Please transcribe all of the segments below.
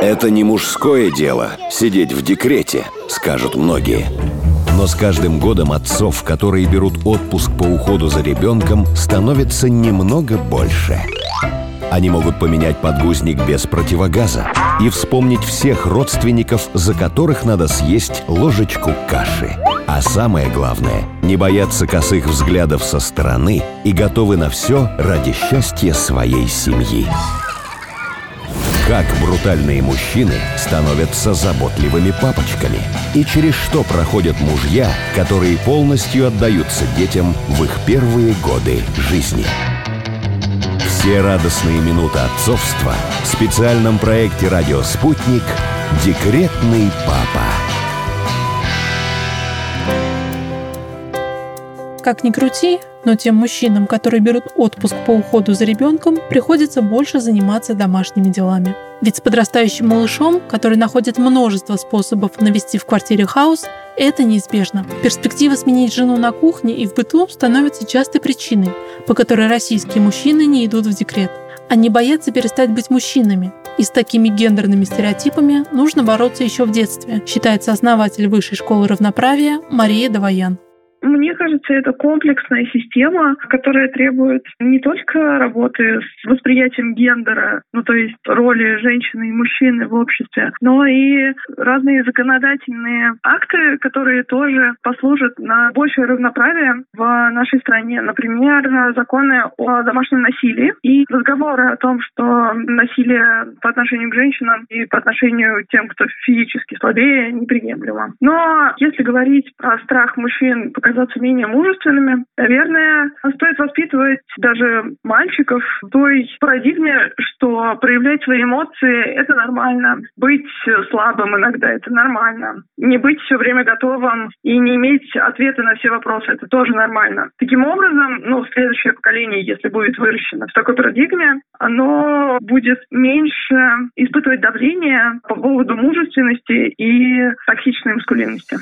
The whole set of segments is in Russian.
Это не мужское дело – сидеть в декрете, скажут многие. Но с каждым годом отцов, которые берут отпуск по уходу за ребенком, становится немного больше. Они могут поменять подгузник без противогаза и вспомнить всех родственников, за которых надо съесть ложечку каши. А самое главное – не бояться косых взглядов со стороны и готовы на все ради счастья своей семьи. Как брутальные мужчины становятся заботливыми папочками и через что проходят мужья, которые полностью отдаются детям в их первые годы жизни. Все радостные минуты отцовства в специальном проекте «Радио Спутник» «Декретный папа». Как ни крути, но тем мужчинам, которые берут отпуск по уходу за ребенком, приходится больше заниматься домашними делами. Ведь с подрастающим малышом, который находит множество способов навести в квартире хаос, это неизбежно. Перспектива сменить жену на кухне и в быту становится частой причиной, по которой российские мужчины не идут в декрет. Они боятся перестать быть мужчинами, и с такими гендерными стереотипами нужно бороться еще в детстве, считается основатель Высшей школы равноправия Мария Даваян. Мне кажется, это комплексная система, которая требует не только работы с восприятием гендера, ну то есть роли женщины и мужчины в обществе, но и разные законодательные акты, которые тоже послужат на большее равноправие в нашей стране. Например, законы о домашнем насилии и разговоры о том, что насилие по отношению к женщинам и по отношению к тем, кто физически слабее, неприемлемо. Но если говорить про страх мужчин показаться менее мужественными. Наверное, стоит воспитывать даже мальчиков в той парадигме, что проявлять свои эмоции – это нормально. Быть слабым иногда – это нормально. Не быть все время готовым и не иметь ответа на все вопросы – это тоже нормально. Таким образом, ну, следующее поколение, если будет выращено в такой парадигме, оно будет меньше испытывать давление по поводу мужественности и токсичной маскулинности.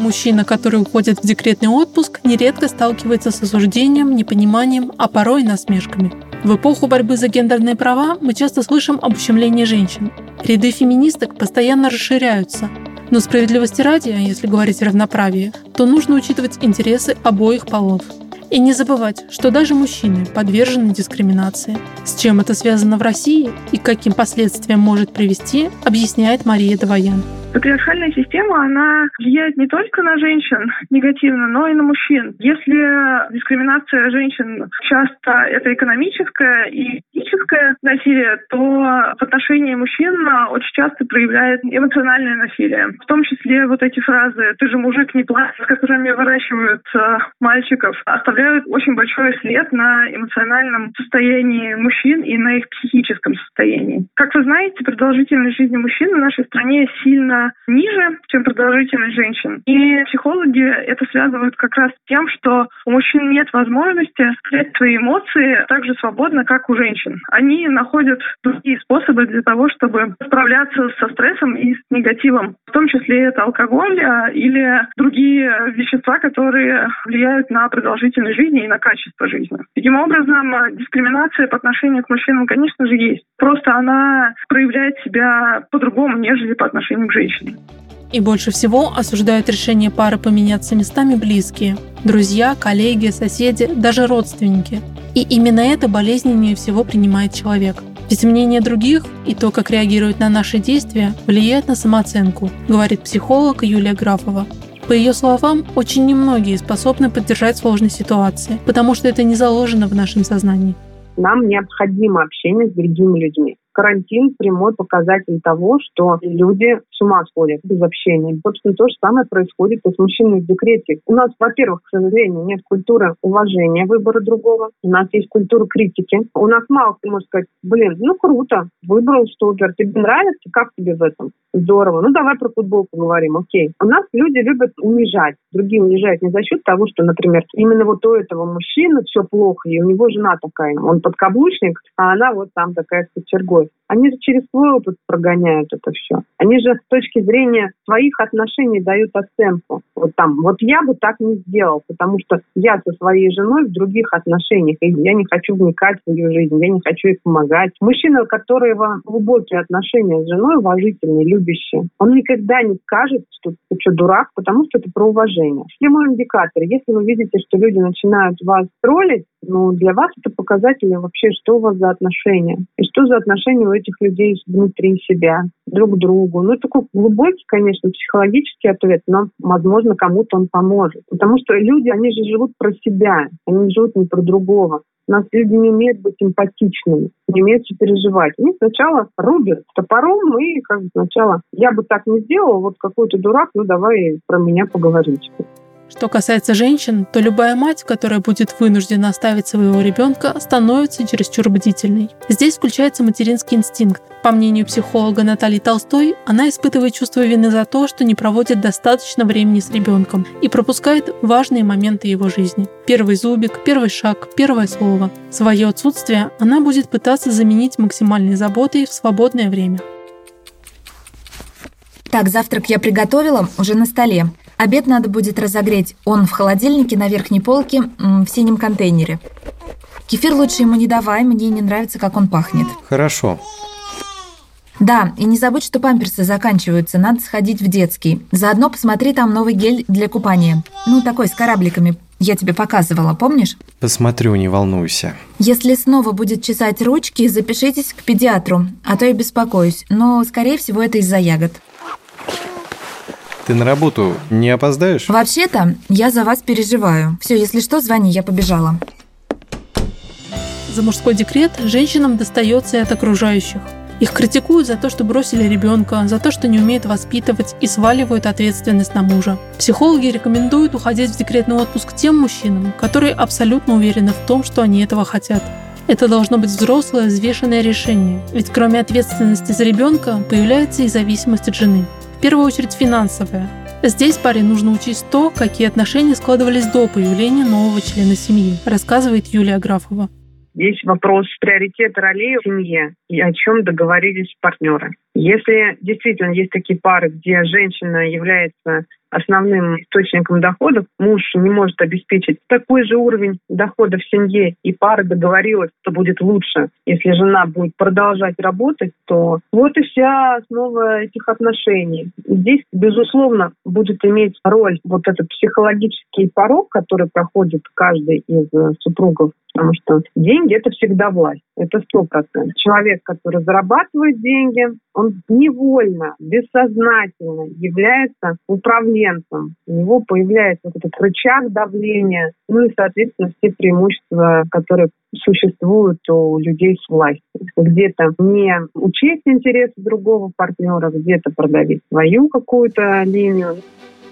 Мужчина, который уходит в декретный отпуск, нередко сталкивается с осуждением, непониманием, а порой и насмешками. В эпоху борьбы за гендерные права мы часто слышим об ущемлении женщин. Ряды феминисток постоянно расширяются. Но справедливости ради, если говорить о равноправии, то нужно учитывать интересы обоих полов. И не забывать, что даже мужчины подвержены дискриминации. С чем это связано в России и каким последствиям может привести, объясняет Мария Даваян. Патриархальная система, она влияет не только на женщин негативно, но и на мужчин. Если дискриминация женщин часто это экономическое и физическое насилие, то в отношении мужчин очень часто проявляет эмоциональное насилие. В том числе вот эти фразы «ты же мужик, не плачь», с которыми выращивают э, мальчиков, оставляют очень большой след на эмоциональном состоянии мужчин и на их психическом состоянии. Как вы знаете, продолжительность жизни мужчин в нашей стране сильно ниже, чем продолжительность женщин. И психологи это связывают как раз с тем, что у мужчин нет возможности сказать свои эмоции так же свободно, как у женщин. Они находят другие способы для того, чтобы справляться со стрессом и с негативом. В том числе это алкоголь а, или другие вещества, которые влияют на продолжительность жизни и на качество жизни. Таким образом, дискриминация по отношению к мужчинам, конечно же, есть. Просто она проявляет себя по-другому, нежели по отношению к женщинам женщиной. И больше всего осуждают решение пары поменяться местами близкие – друзья, коллеги, соседи, даже родственники. И именно это болезненнее всего принимает человек. Ведь мнение других и то, как реагируют на наши действия, влияет на самооценку, говорит психолог Юлия Графова. По ее словам, очень немногие способны поддержать сложной ситуации, потому что это не заложено в нашем сознании. Нам необходимо общение с другими людьми карантин прямой показатель того, что люди с ума сходят без общения. Собственно, то же самое происходит и с мужчиной в декрете. У нас, во-первых, к сожалению, нет культуры уважения выбора другого. У нас есть культура критики. У нас мало кто может сказать, блин, ну круто, выбрал супер, тебе нравится, как тебе в этом? Здорово. Ну, давай про футбол поговорим, окей. У нас люди любят унижать. Другие унижают не за счет того, что, например, именно вот у этого мужчины все плохо, и у него жена такая, он подкаблучник, а она вот там такая с кочергой. Они же через свой опыт прогоняют это все. Они же с точки зрения своих отношений дают оценку. Вот там, вот я бы так не сделал, потому что я со своей женой в других отношениях, и я не хочу вникать в ее жизнь, я не хочу ей помогать. Мужчина, у которого глубокие отношения с женой, уважительные, любящие, он никогда не скажет, что ты что, дурак, потому что это про уважение. Схема индикатор. Если вы видите, что люди начинают вас троллить, ну, для вас это показатели вообще, что у вас за отношения. И что за отношения у этих людей внутри себя, друг другу. Ну, такой глубокий, конечно, психологический ответ, но, возможно, кому-то он поможет. Потому что люди, они же живут про себя, они живут не про другого. У нас люди не умеют быть эмпатичными, не умеют переживать. Они сначала рубят топором и как бы сначала «я бы так не сделал, вот какой-то дурак, ну давай про меня поговорить». Что касается женщин, то любая мать, которая будет вынуждена оставить своего ребенка, становится чересчур бдительной. Здесь включается материнский инстинкт. По мнению психолога Натальи Толстой, она испытывает чувство вины за то, что не проводит достаточно времени с ребенком и пропускает важные моменты его жизни. Первый зубик, первый шаг, первое слово. Свое отсутствие она будет пытаться заменить максимальной заботой в свободное время. Так, завтрак я приготовила, уже на столе. Обед надо будет разогреть. Он в холодильнике на верхней полке в синем контейнере. Кефир лучше ему не давай, мне не нравится, как он пахнет. Хорошо. Да, и не забудь, что памперсы заканчиваются, надо сходить в детский. Заодно посмотри там новый гель для купания. Ну, такой с корабликами. Я тебе показывала, помнишь? Посмотрю, не волнуйся. Если снова будет чесать ручки, запишитесь к педиатру, а то я беспокоюсь. Но, скорее всего, это из-за ягод. Ты на работу не опоздаешь? Вообще-то, я за вас переживаю. Все, если что, звони, я побежала. За мужской декрет женщинам достается и от окружающих. Их критикуют за то, что бросили ребенка, за то, что не умеют воспитывать и сваливают ответственность на мужа. Психологи рекомендуют уходить в декретный отпуск тем мужчинам, которые абсолютно уверены в том, что они этого хотят. Это должно быть взрослое, взвешенное решение, ведь кроме ответственности за ребенка появляется и зависимость от жены. В первую очередь финансовая. Здесь паре нужно учесть то, какие отношения складывались до появления нового члена семьи, рассказывает Юлия Графова. Здесь вопрос приоритета ролей в семье и о чем договорились партнеры. Если действительно есть такие пары, где женщина является основным источником доходов, муж не может обеспечить такой же уровень дохода в семье, и пара договорилась, что будет лучше, если жена будет продолжать работать, то вот и вся основа этих отношений. Здесь, безусловно, будет иметь роль вот этот психологический порог, который проходит каждый из супругов потому что деньги – это всегда власть, это сто процентов. Человек, который зарабатывает деньги, он невольно, бессознательно является управленцем. У него появляется вот этот рычаг давления, ну и, соответственно, все преимущества, которые существуют у людей с властью. Где-то не учесть интересы другого партнера, где-то продавить свою какую-то линию.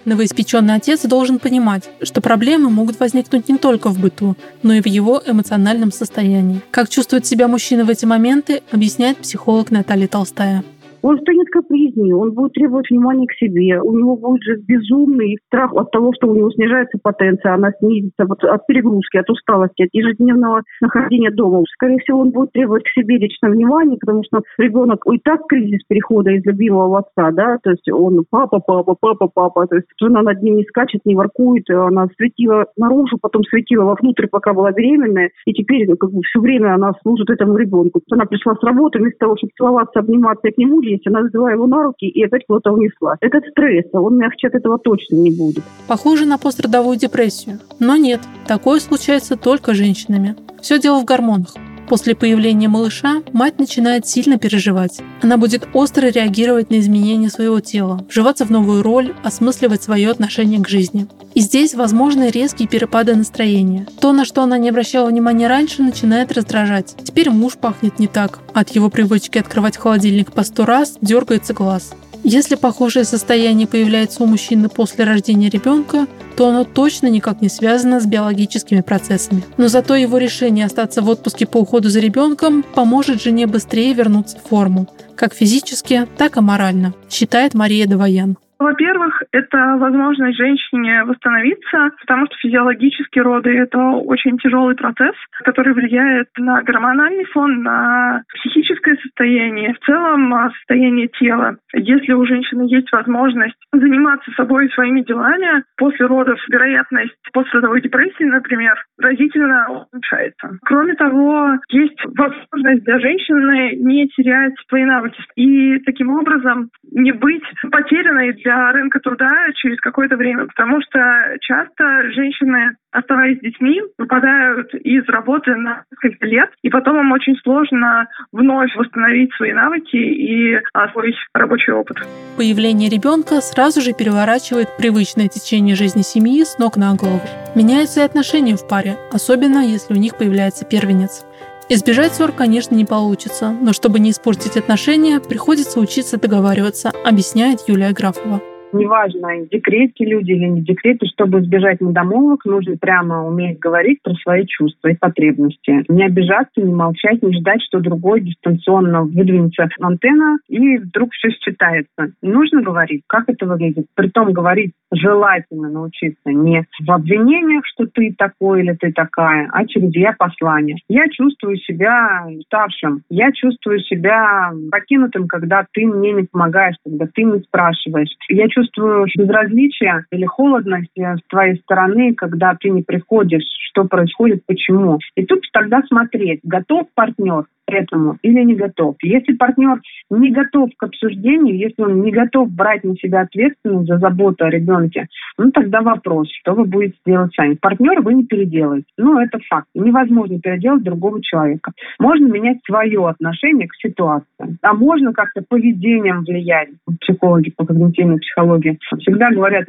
Новоиспеченный отец должен понимать, что проблемы могут возникнуть не только в быту, но и в его эмоциональном состоянии. Как чувствует себя мужчина в эти моменты, объясняет психолог Наталья Толстая. Он станет капризнее, он будет требовать внимания к себе, у него будет же безумный страх от того, что у него снижается потенция, она снизится вот от перегрузки, от усталости, от ежедневного нахождения дома. Скорее всего, он будет требовать к себе личного внимания, потому что ребенок и так кризис перехода из любимого отца, да, то есть он папа, папа, папа, папа, то есть жена над ним не скачет, не воркует, она светила наружу, потом светила вовнутрь, пока была беременная, и теперь как бы все время она служит этому ребенку. Она пришла с работы, вместо того, чтобы целоваться, обниматься к нему, есть, она взяла его на руки и опять куда-то унесла. Этот стресс, он мягче от этого точно не будет. Похоже на пострадовую депрессию. Но нет, такое случается только женщинами. Все дело в гормонах. После появления малыша мать начинает сильно переживать. Она будет остро реагировать на изменения своего тела, вживаться в новую роль, осмысливать свое отношение к жизни. И здесь возможны резкие перепады настроения. То, на что она не обращала внимания раньше, начинает раздражать. Теперь муж пахнет не так. От его привычки открывать холодильник по сто раз дергается глаз. Если похожее состояние появляется у мужчины после рождения ребенка, то оно точно никак не связано с биологическими процессами. Но зато его решение остаться в отпуске по уходу за ребенком поможет жене быстрее вернуться в форму, как физически, так и морально, считает Мария Давоян. Во-первых, это возможность женщине восстановиться, потому что физиологические роды – это очень тяжелый процесс, который влияет на гормональный фон, на психическое состояние, в целом а, состояние тела. Если у женщины есть возможность заниматься собой и своими делами, после родов вероятность послеродовой депрессии, например, разительно уменьшается. Кроме того, есть возможность для женщины не терять свои навыки и таким образом не быть потерянной для рынка труда через какое-то время, потому что часто женщины оставаясь с детьми, выпадают из работы на несколько лет, и потом им очень сложно вновь восстановить свои навыки и освоить рабочий опыт. Появление ребенка сразу же переворачивает привычное течение жизни семьи с ног на голову. Меняются и отношения в паре, особенно если у них появляется первенец. Избежать ссор, конечно, не получится, но чтобы не испортить отношения, приходится учиться договариваться, объясняет Юлия Графова неважно, в декрете люди или не в декрете, чтобы избежать недомолвок, нужно прямо уметь говорить про свои чувства и потребности. Не обижаться, не молчать, не ждать, что другой дистанционно выдвинется антенна и вдруг все считается. Нужно говорить, как это выглядит. Притом говорить желательно научиться не в обвинениях, что ты такой или ты такая, а через я послание. Я чувствую себя уставшим, я чувствую себя покинутым, когда ты мне не помогаешь, когда ты не спрашиваешь. Я чувствую безразличие или холодность с твоей стороны, когда ты не приходишь, что происходит, почему. И тут тогда смотреть, готов партнер этому или не готов. Если партнер не готов к обсуждению, если он не готов брать на себя ответственность за заботу о ребенке, ну тогда вопрос, что вы будете делать сами. Партнера вы не переделаете. Ну, это факт. Невозможно переделать другого человека. Можно менять свое отношение к ситуации. А можно как-то поведением влиять. Психологи по когнитивной психологии всегда говорят,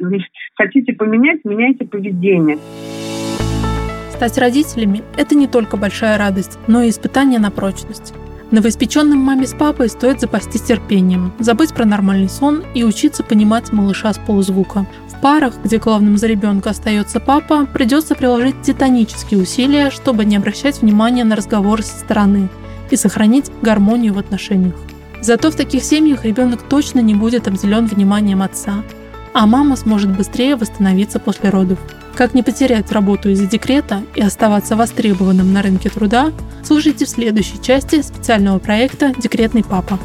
хотите поменять, меняйте поведение. Стать родителями – это не только большая радость, но и испытание на прочность. Новоиспеченным маме с папой стоит запастись терпением, забыть про нормальный сон и учиться понимать малыша с полузвука. В парах, где главным за ребенка остается папа, придется приложить титанические усилия, чтобы не обращать внимания на разговоры со стороны и сохранить гармонию в отношениях. Зато в таких семьях ребенок точно не будет обделен вниманием отца, а мама сможет быстрее восстановиться после родов. Как не потерять работу из-за декрета и оставаться востребованным на рынке труда, слушайте в следующей части специального проекта «Декретный папа».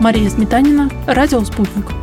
Мария Сметанина, Радио «Спутник».